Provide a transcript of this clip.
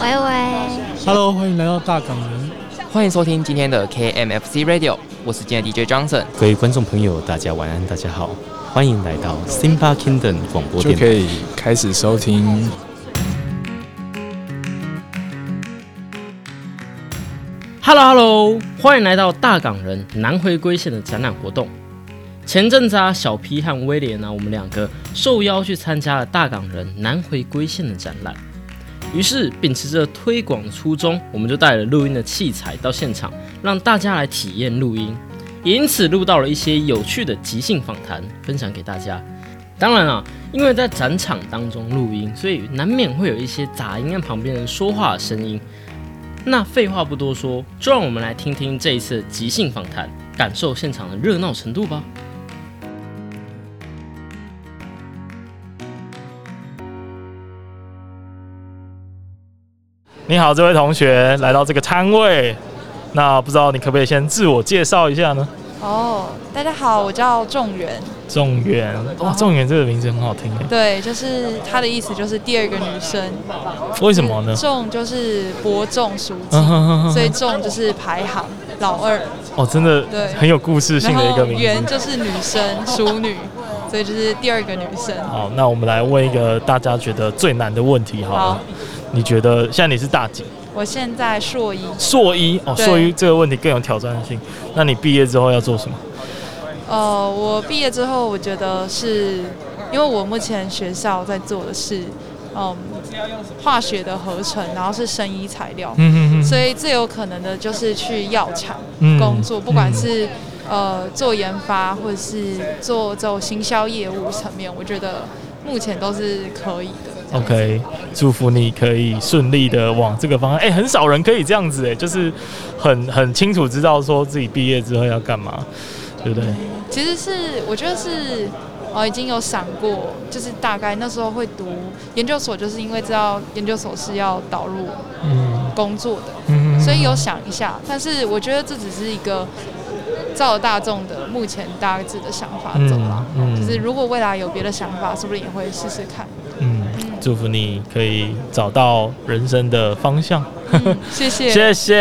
喂喂，Hello，欢迎来到大港人，欢迎收听今天的 KMFC Radio，我是今天的 DJ Johnson。各位观众朋友，大家晚安，大家好，欢迎来到 Simba Kingdom 广播电台，就可以开始收听。Hello Hello，欢迎来到大港人南回归线的展览活动。前阵子啊，小 P 和威廉呢，我们两个受邀去参加了大港人南回归线的展览。于是秉持着推广的初衷，我们就带了录音的器材到现场，让大家来体验录音。也因此录到了一些有趣的即兴访谈，分享给大家。当然啊，因为在展场当中录音，所以难免会有一些杂音跟旁边人说话的声音。那废话不多说，就让我们来听听这一次即兴访谈，感受现场的热闹程度吧。你好，这位同学来到这个摊位，那不知道你可不可以先自我介绍一下呢？哦，大家好，我叫仲元。仲元，哇，仲元这个名字很好听诶。对，就是他的意思，就是第二个女生。为什么呢？仲就是伯仲叔季，所以仲就是排行老二。哦，真的，对，很有故事性的一个名字。元就是女生，淑女，所以就是第二个女生。好，那我们来问一个大家觉得最难的问题，好了。你觉得现在你是大几？我现在硕一。硕一哦，硕一这个问题更有挑战性。那你毕业之后要做什么？呃，我毕业之后，我觉得是因为我目前学校在做的是嗯化学的合成，然后是生医材料，嗯嗯所以最有可能的就是去药厂工作，不管是呃做研发或者是做这种行销业务层面，我觉得目前都是可以的。OK，祝福你可以顺利的往这个方向。哎，很少人可以这样子，哎，就是很很清楚知道说自己毕业之后要干嘛，对不对？其实是我觉得是，哦，已经有想过，就是大概那时候会读研究所，就是因为知道研究所是要导入工作的，嗯所以有想一下。但是我觉得这只是一个照大众的目前大致的想法走啦。就是如果未来有别的想法，说不定也会试试看。嗯。祝福你可以找到人生的方向。谢谢，谢谢。